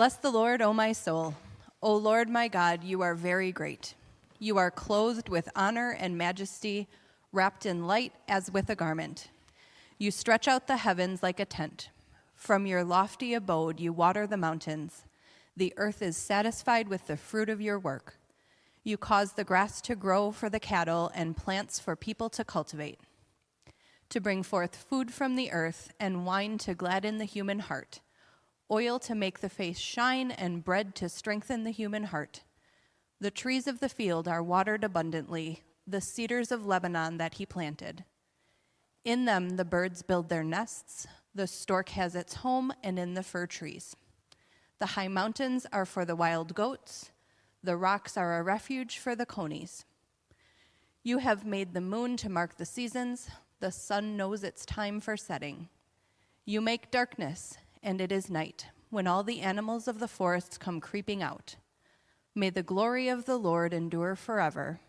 Bless the Lord, O my soul. O Lord my God, you are very great. You are clothed with honor and majesty, wrapped in light as with a garment. You stretch out the heavens like a tent. From your lofty abode, you water the mountains. The earth is satisfied with the fruit of your work. You cause the grass to grow for the cattle and plants for people to cultivate, to bring forth food from the earth and wine to gladden the human heart, oil to make the face shine and bread to strengthen the human heart. The trees of the field are watered abundantly, the cedars of Lebanon that he planted. In them the birds build their nests, the stork has its home, and in the fir trees. The high mountains are for the wild goats, the rocks are a refuge for the conies. You have made the moon to mark the seasons, the sun knows its time for setting. You make darkness, and it is night, when all the animals of the forest come creeping out. May the glory of the Lord endure forever.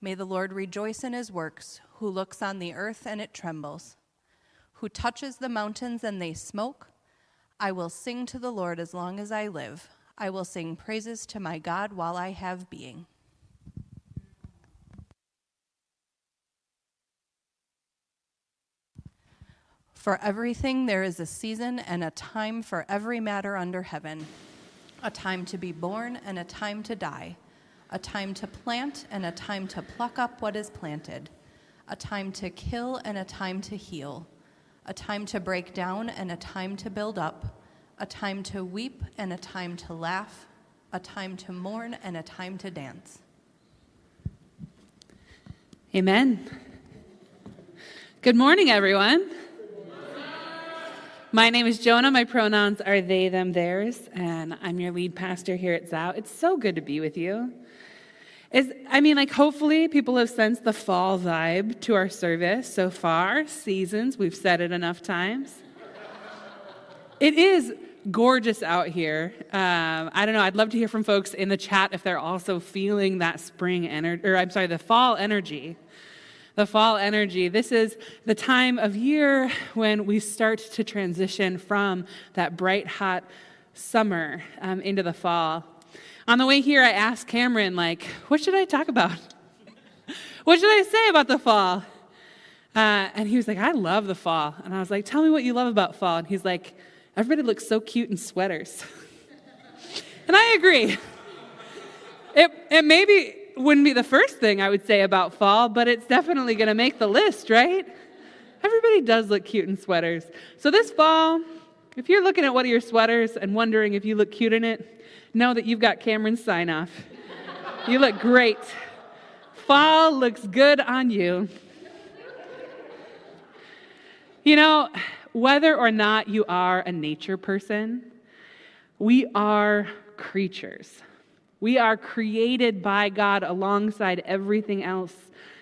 May the Lord rejoice in his works, who looks on the earth and it trembles, who touches the mountains and they smoke. I will sing to the Lord as long as I live. I will sing praises to my God while I have being. For everything there is a season and a time for every matter under heaven a time to be born and a time to die, a time to plant and a time to pluck up what is planted, a time to kill and a time to heal, a time to break down and a time to build up, a time to weep and a time to laugh, a time to mourn and a time to dance. Amen. Good morning, everyone. My name is Jonah. My pronouns are they, them, theirs, and I'm your lead pastor here at Zao. It's so good to be with you. Is, I mean, like, hopefully, people have sensed the fall vibe to our service so far. Seasons, we've said it enough times. It is gorgeous out here. Um, I don't know. I'd love to hear from folks in the chat if they're also feeling that spring energy, or I'm sorry, the fall energy the fall energy. This is the time of year when we start to transition from that bright, hot summer um, into the fall. On the way here, I asked Cameron, like, what should I talk about? what should I say about the fall? Uh, and he was like, I love the fall. And I was like, tell me what you love about fall. And he's like, everybody looks so cute in sweaters. and I agree. It, it may be wouldn't be the first thing I would say about fall, but it's definitely going to make the list, right? Everybody does look cute in sweaters. So this fall, if you're looking at one of your sweaters and wondering if you look cute in it, know that you've got Cameron's sign off. you look great. Fall looks good on you. You know, whether or not you are a nature person, we are creatures. We are created by God alongside everything else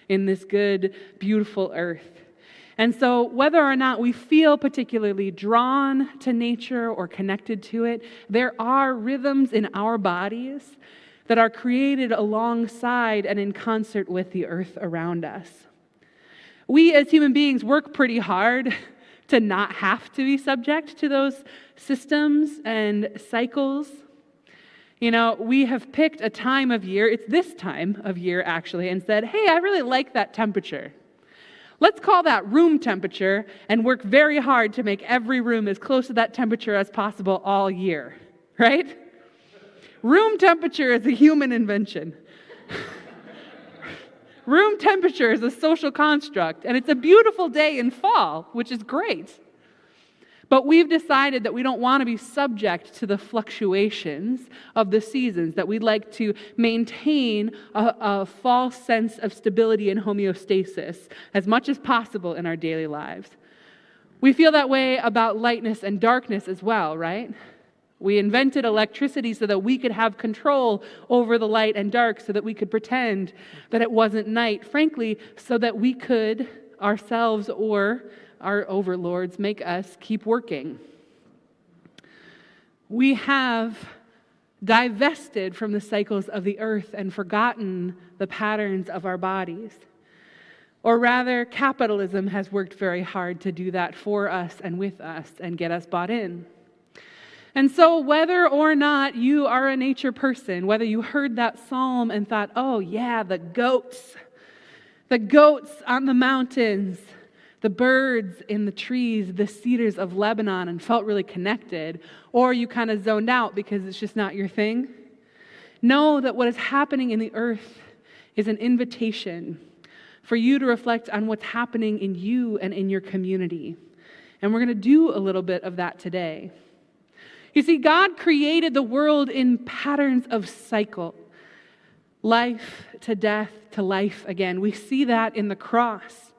in this good, beautiful earth. And so, whether or not we feel particularly drawn to nature or connected to it, there are rhythms in our bodies that are created alongside and in concert with the earth around us. We as human beings work pretty hard to not have to be subject to those systems and cycles you know, we have picked a time of year, it's this time of year actually, and said, hey, I really like that temperature. Let's call that room temperature and work very hard to make every room as close to that temperature as possible all year, right? Room temperature is a human invention. room temperature is a social construct, and it's a beautiful day in fall, which is great. But we've decided that we don't want to be subject to the fluctuations of the seasons, that we'd like to maintain a, a, false sense of stability and homeostasis as much as possible in our daily lives. We feel that way about lightness and darkness as well, right? We invented electricity so that we could have control over the light and dark, so that we could pretend that it wasn't night, frankly, so that we could ourselves or our overlords make us keep working. We have divested from the cycles of the earth and forgotten the patterns of our bodies. Or rather, capitalism has worked very hard to do that for us and with us and get us bought in. And so, whether or not you are a nature person, whether you heard that psalm and thought, oh, yeah, the goats, the goats on the mountains, the birds in the trees, the cedars of Lebanon, and felt really connected, or you kind of zoned out because it's just not your thing, know that what is happening in the earth is an invitation for you to reflect on what's happening in you and in your community. And we're going to do a little bit of that today. You see, God created the world in patterns of cycle life to death to life again. We see that in the cross.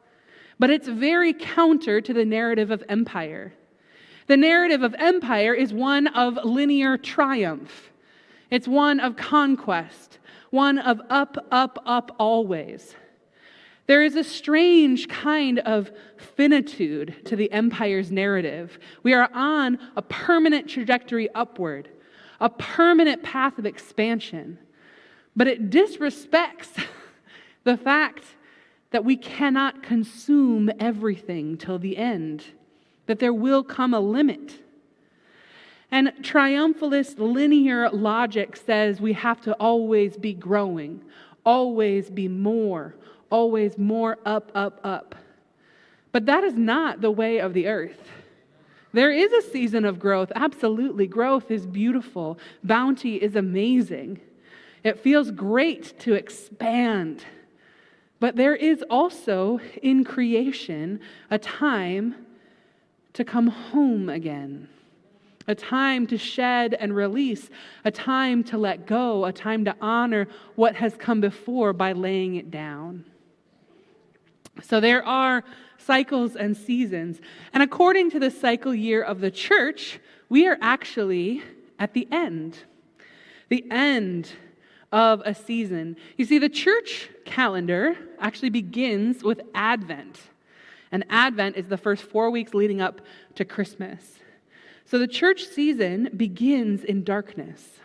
But it's very counter to the narrative of empire. The narrative of empire is one of linear triumph, it's one of conquest, one of up, up, up always. There is a strange kind of finitude to the empire's narrative. We are on a permanent trajectory upward, a permanent path of expansion. But it disrespects the fact that we cannot consume everything till the end, that there will come a limit. And triumphalist linear logic says we have to always be growing, always be more, always more up, up, up. But that is not the way of the earth. There is a season of growth. Absolutely. Growth is beautiful, bounty is amazing. It feels great to expand. But there is also in creation a time to come home again, a time to shed and release, a time to let go, a time to honor what has come before by laying it down. So there are cycles and seasons. And according to the cycle year of the church, we are actually at the end. The end of a season. You see, the church calendar actually begins with Advent. And Advent is the first four weeks leading up to Christmas. So the church season begins in darkness.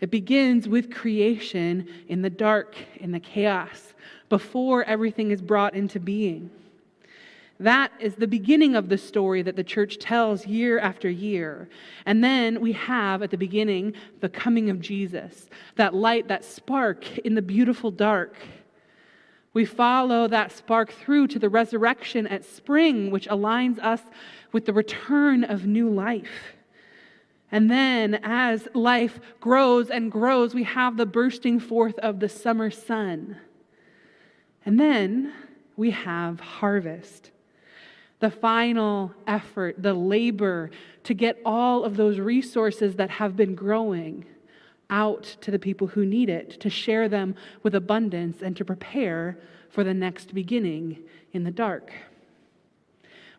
It begins with creation in the dark, in the chaos before everything is brought into being. That is the beginning of the story that the church tells year after year. And then we have at the beginning the coming of Jesus, that light, that spark in the beautiful dark. We follow that spark through to the resurrection at spring, which aligns us with the return of new life. And then, as life grows and grows, we have the bursting forth of the summer sun. And then we have harvest. The final effort, the labor to get all of those resources that have been growing out to the people who need it, to share them with abundance, and to prepare for the next beginning in the dark.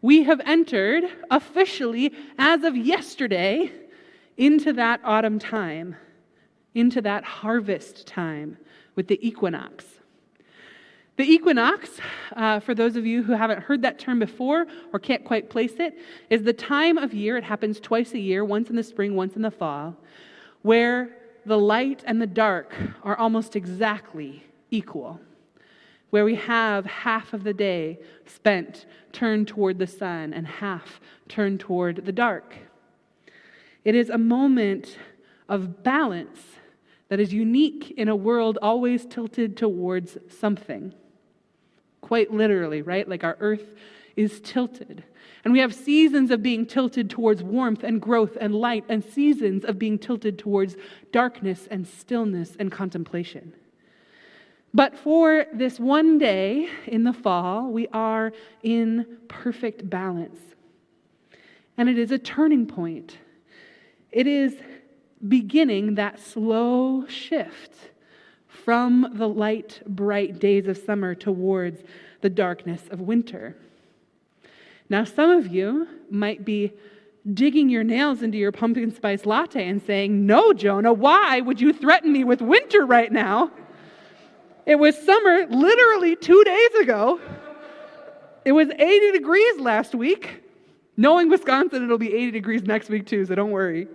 We have entered officially, as of yesterday, into that autumn time, into that harvest time with the equinox. The equinox, uh, for those of you who haven't heard that term before or can't quite place it, is the time of year, it happens twice a year, once in the spring, once in the fall, where the light and the dark are almost exactly equal, where we have half of the day spent turned toward the sun and half turned toward the dark. It is a moment of balance that is unique in a world always tilted towards something quite literally, right? Like our earth is tilted. And we have seasons of being tilted towards warmth and growth and light, and seasons of being tilted towards darkness and stillness and contemplation. But for this one day in the fall, we are in perfect balance. And it is a turning point. It is beginning that slow shift from the light, bright days of summer towards the darkness of winter. Now, some of you might be digging your nails into your pumpkin spice latte and saying, No, Jonah, why would you threaten me with winter right now? It was summer literally two days ago. It was 80 degrees last week. Knowing Wisconsin, it'll be 80 degrees next week too, so don't worry.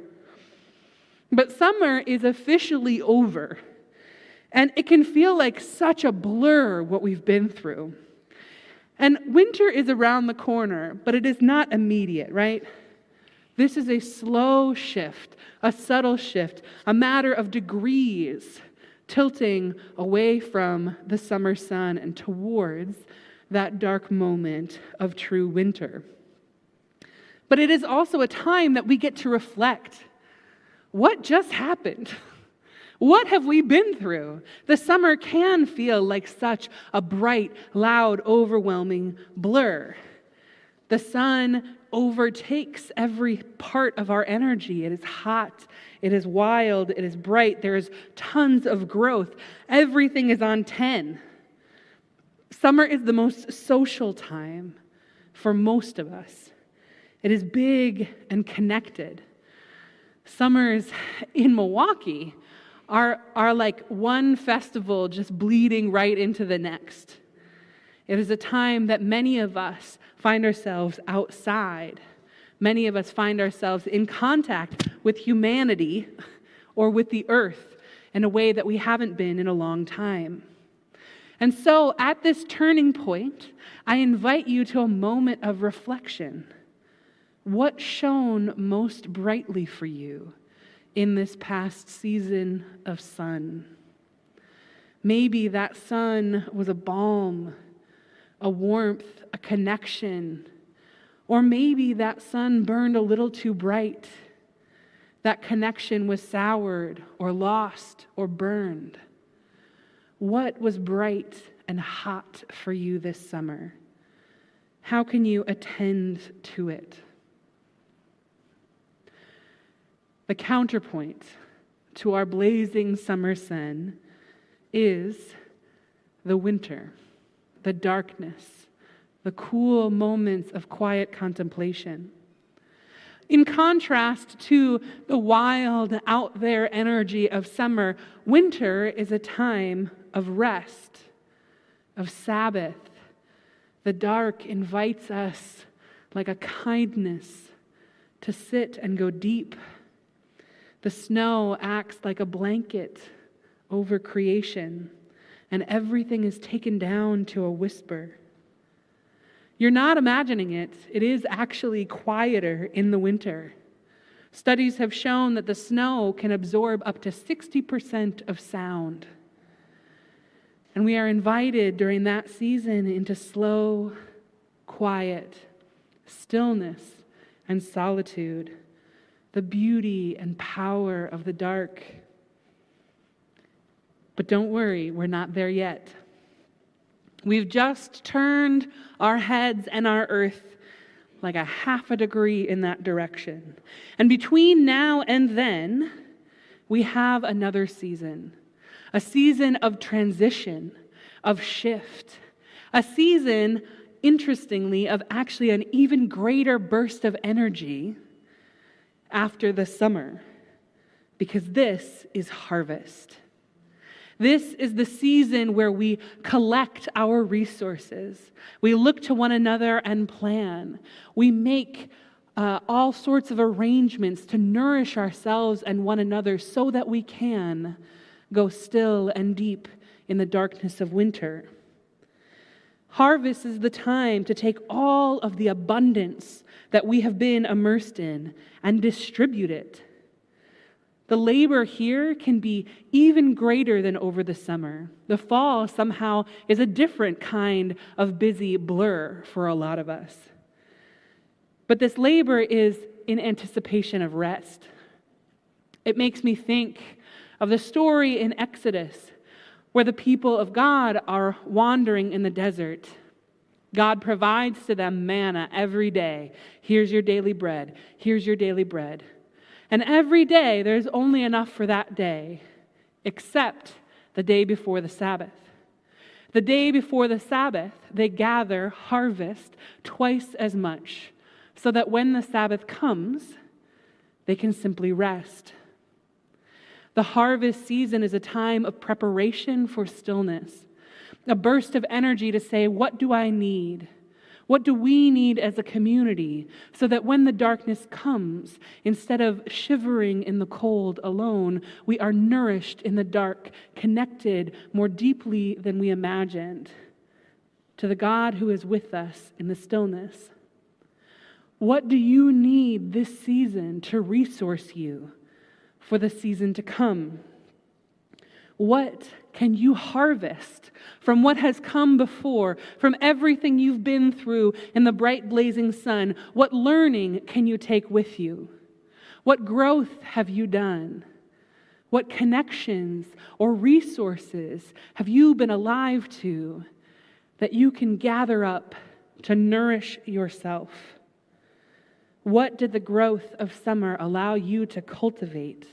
But summer is officially over. And it can feel like such a blur what we've been through. And winter is around the corner, but it is not immediate, right? This is a slow shift, a subtle shift, a matter of degrees, tilting away from the summer sun and towards that dark moment of true winter. But it is also a time that we get to reflect what just happened? What have we been through? The summer can feel like such a bright, loud, overwhelming blur. The sun overtakes every part of our energy. It is hot, it is wild, it is bright, there is tons of growth. Everything is on 10. Summer is the most social time for most of us. It is big and connected. Summers in Milwaukee are, are like one festival just bleeding right into the next. It is a time that many of us find ourselves outside. Many of us find ourselves in contact with humanity or with the earth in a way that we haven't been in a long time. And so, at this turning point, I invite you to a moment of reflection. What shone most brightly for you in this past season of sun? Maybe that sun was a balm a warmth, a connection. Or maybe that sun burned a little too bright. That connection was soured or lost or burned. What was bright and hot for you this summer? How can you attend to it? The counterpoint to our blazing summer sun is the winter the darkness, the cool moments of quiet contemplation. In contrast to the wild, out there energy of summer, winter is a time of rest, of Sabbath. The dark invites us, like a kindness, to sit and go deep. The snow acts like a blanket over creation and everything is taken down to a whisper. You're not imagining it, it is actually quieter in the winter. Studies have shown that the snow can absorb up to 60% of sound. And we are invited during that season into slow, quiet, stillness, and solitude, the beauty and power of the dark but don't worry, we're not there yet. We've just turned our heads and our earth like a half a degree in that direction. And between now and then, we have another season a season of transition, of shift, a season, interestingly, of actually an even greater burst of energy after the summer, because this is harvest. This is the season where we collect our resources. We look to one another and plan. We make uh, all sorts of arrangements to nourish ourselves and one another so that we can go still and deep in the darkness of winter. Harvest is the time to take all of the abundance that we have been immersed in and distribute it the labor here can be even greater than over the summer. The fall somehow is a different kind of busy blur for a lot of us. But this labor is in anticipation of rest. It makes me think of the story in Exodus where the people of God are wandering in the desert. God provides to them manna every day. Here's your daily bread. Here's your daily bread. And every day, there's only enough for that day, except the day before the Sabbath. The day before the Sabbath, they gather, harvest twice as much, so that when the Sabbath comes, they can simply rest. The harvest season is a time of preparation for stillness, a burst of energy to say, What do I need? What do we need as a community so that when the darkness comes, instead of shivering in the cold alone, we are nourished in the dark, connected more deeply than we imagined to the God who is with us in the stillness? What do you need this season to resource you for the season to come? What can you harvest from what has come before, from everything you've been through in the bright blazing sun? What learning can you take with you? What growth have you done? What connections or resources have you been alive to that you can gather up to nourish yourself? What did the growth of summer allow you to cultivate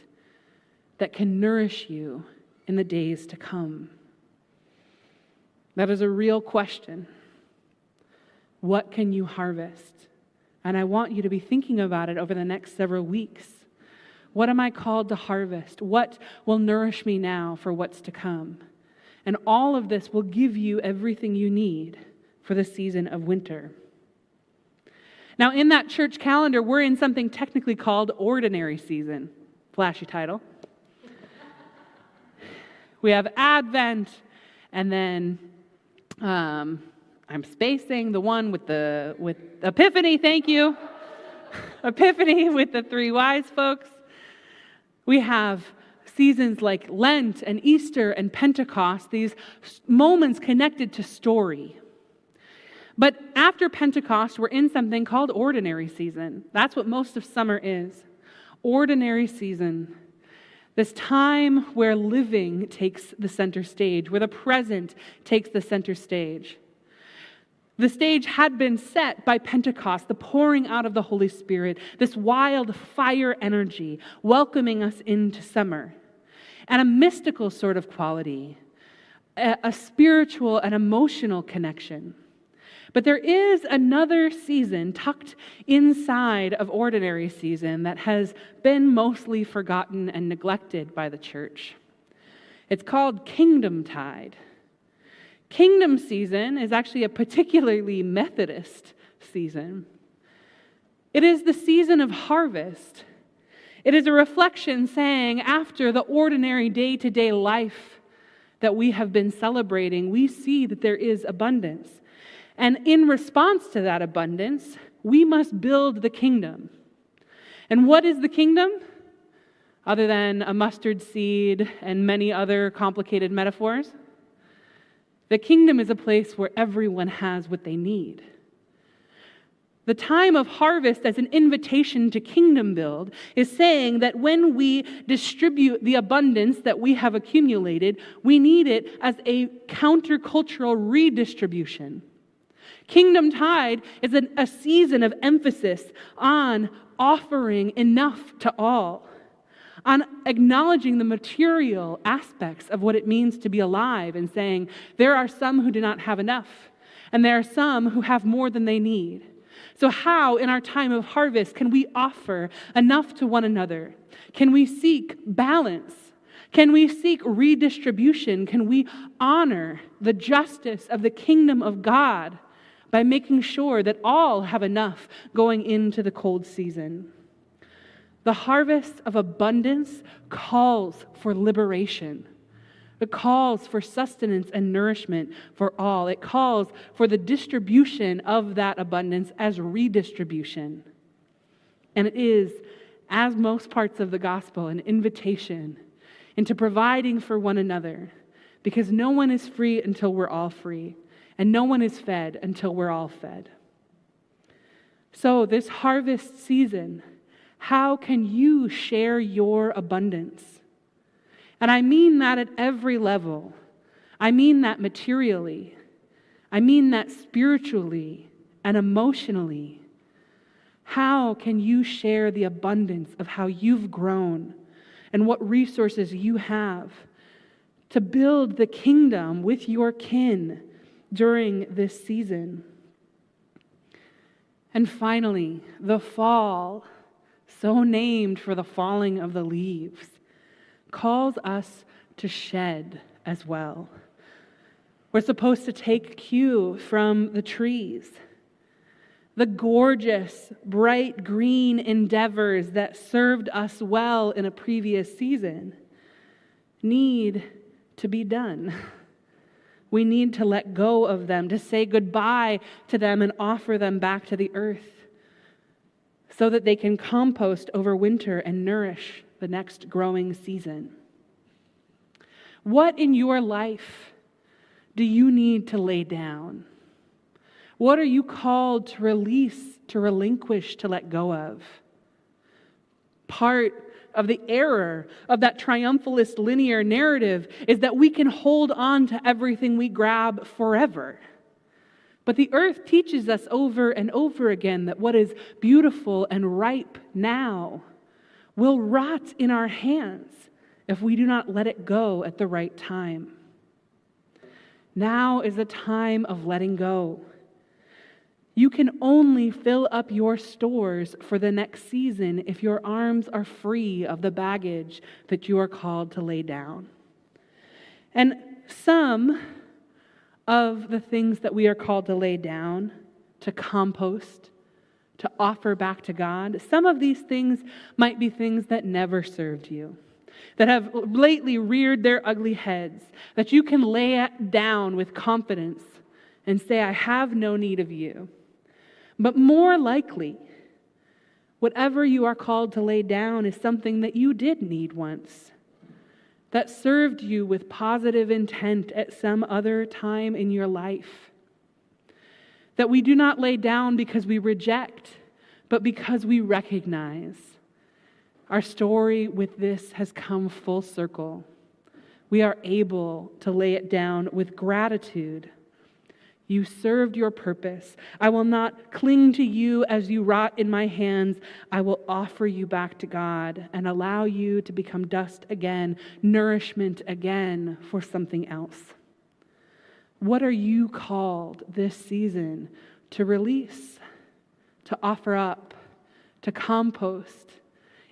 that can nourish you in the days to come? That is a real question. What can you harvest? And I want you to be thinking about it over the next several weeks. What am I called to harvest? What will nourish me now for what's to come? And all of this will give you everything you need for the season of winter. Now, in that church calendar, we're in something technically called ordinary season. Flashy title. we have Advent, and then um, I'm spacing the one with the with Epiphany. Thank you, Epiphany with the three wise folks. We have seasons like Lent and Easter and Pentecost. These moments connected to story. But after Pentecost, we're in something called ordinary season. That's what most of summer is. Ordinary season. This time where living takes the center stage, where the present takes the center stage. The stage had been set by Pentecost, the pouring out of the Holy Spirit, this wild fire energy welcoming us into summer, and a mystical sort of quality, a, a spiritual and emotional connection. But there is another season tucked inside of ordinary season that has been mostly forgotten and neglected by the church. It's called Kingdom Tide. Kingdom season is actually a particularly Methodist season. It is the season of harvest. It is a reflection saying, after the ordinary day to day life that we have been celebrating, we see that there is abundance. And in response to that abundance, we must build the kingdom. And what is the kingdom? Other than a mustard seed and many other complicated metaphors? The kingdom is a place where everyone has what they need. The time of harvest as an invitation to kingdom build is saying that when we distribute the abundance that we have accumulated, we need it as a countercultural redistribution. Kingdom Tide is an, a season of emphasis on offering enough to all, on acknowledging the material aspects of what it means to be alive and saying, there are some who do not have enough, and there are some who have more than they need. So, how in our time of harvest can we offer enough to one another? Can we seek balance? Can we seek redistribution? Can we honor the justice of the kingdom of God by making sure that all have enough going into the cold season. The harvest of abundance calls for liberation. It calls for sustenance and nourishment for all. It calls for the distribution of that abundance as redistribution. And it is, as most parts of the gospel, an invitation into providing for one another because no one is free until we're all free and no one is fed until we're all fed. So, this harvest season, how can you share your abundance? And I mean that at every level. I mean that materially. I mean that spiritually and emotionally. How can you share the abundance of how you've grown and what resources you have to build the kingdom with your kin during this season. And finally, the fall, so named for the falling of the leaves, calls us to shed as well. We're supposed to take cue from the trees. The gorgeous, bright green endeavors that served us well in a previous season need to be done. We need to let go of them, to say goodbye to them and offer them back to the earth. so that they can compost over winter and nourish the next growing season. What in your life do you need to lay down? What are you called to release, to relinquish, to let go of? Part of the error of that triumphalist linear narrative is that we can hold on to everything we grab forever. But the earth teaches us over and over again that what is beautiful and ripe now will rot in our hands if we do not let it go at the right time. Now is the time of letting go. You can only fill up your stores for the next season if your arms are free of the baggage that you are called to lay down. And some of the things that we are called to lay down, to compost, to offer back to God, some of these things might be things that never served you, that have lately reared their ugly heads, that you can lay down with confidence and say, I have no need of you. But more likely, whatever you are called to lay down is something that you did need once that served you with positive intent at some other time in your life. That we do not lay down because we reject, but because we recognize. Our story with this has come full circle. We are able to lay it down with gratitude you served your purpose. I will not cling to you as you rot in my hands. I will offer you back to God and allow you to become dust again, nourishment again for something else. What are you called this season to release, to offer up, to compost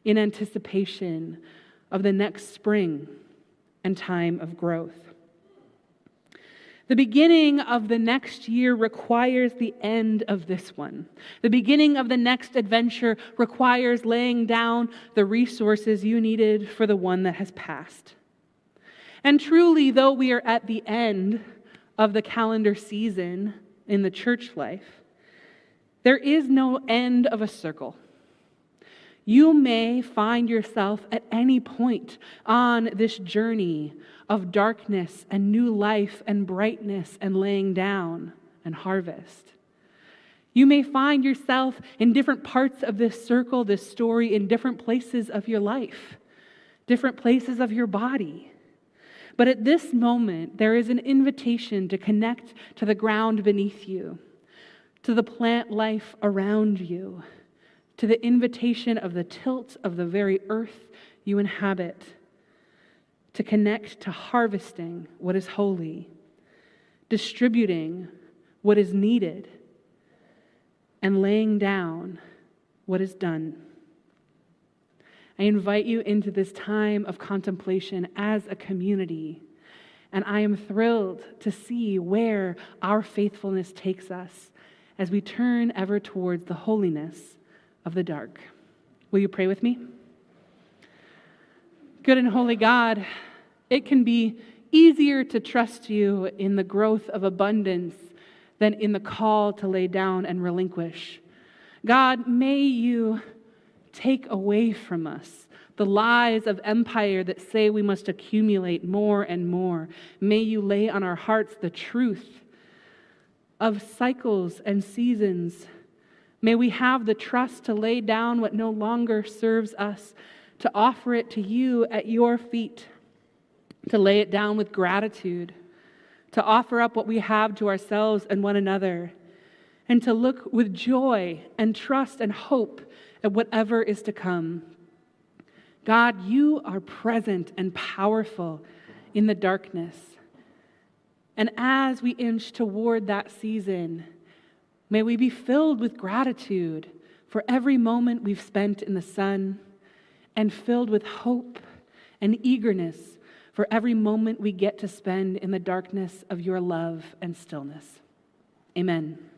in anticipation of the next spring and time of growth? The beginning of the next year requires the end of this one. The beginning of the next adventure requires laying down the resources you needed for the one that has passed. And truly, though we are at the end of the calendar season in the church life, there is no end of a circle. You may find yourself at any point on this journey of darkness and new life and brightness and laying down and harvest. You may find yourself in different parts of this circle, this story, in different places of your life, different places of your body. But at this moment, there is an invitation to connect to the ground beneath you, to the plant life around you to the invitation of the tilt of the very earth you inhabit, to connect to harvesting what is holy, distributing what is needed, and laying down what is done. I invite you into this time of contemplation as a community. And I am thrilled to see where our faithfulness takes us as we turn ever towards the holiness of the dark. Will you pray with me? Good and holy God, it can be easier to trust you in the growth of abundance than in the call to lay down and relinquish. God, may you take away from us the lies of empire that say we must accumulate more and more. May you lay on our hearts the truth of cycles and seasons May we have the trust to lay down what no longer serves us, to offer it to you at your feet, to lay it down with gratitude, to offer up what we have to ourselves and one another, and to look with joy and trust and hope at whatever is to come. God, you are present and powerful in the darkness. And as we inch toward that season, May we be filled with gratitude for every moment we've spent in the sun and filled with hope and eagerness for every moment we get to spend in the darkness of your love and stillness. Amen.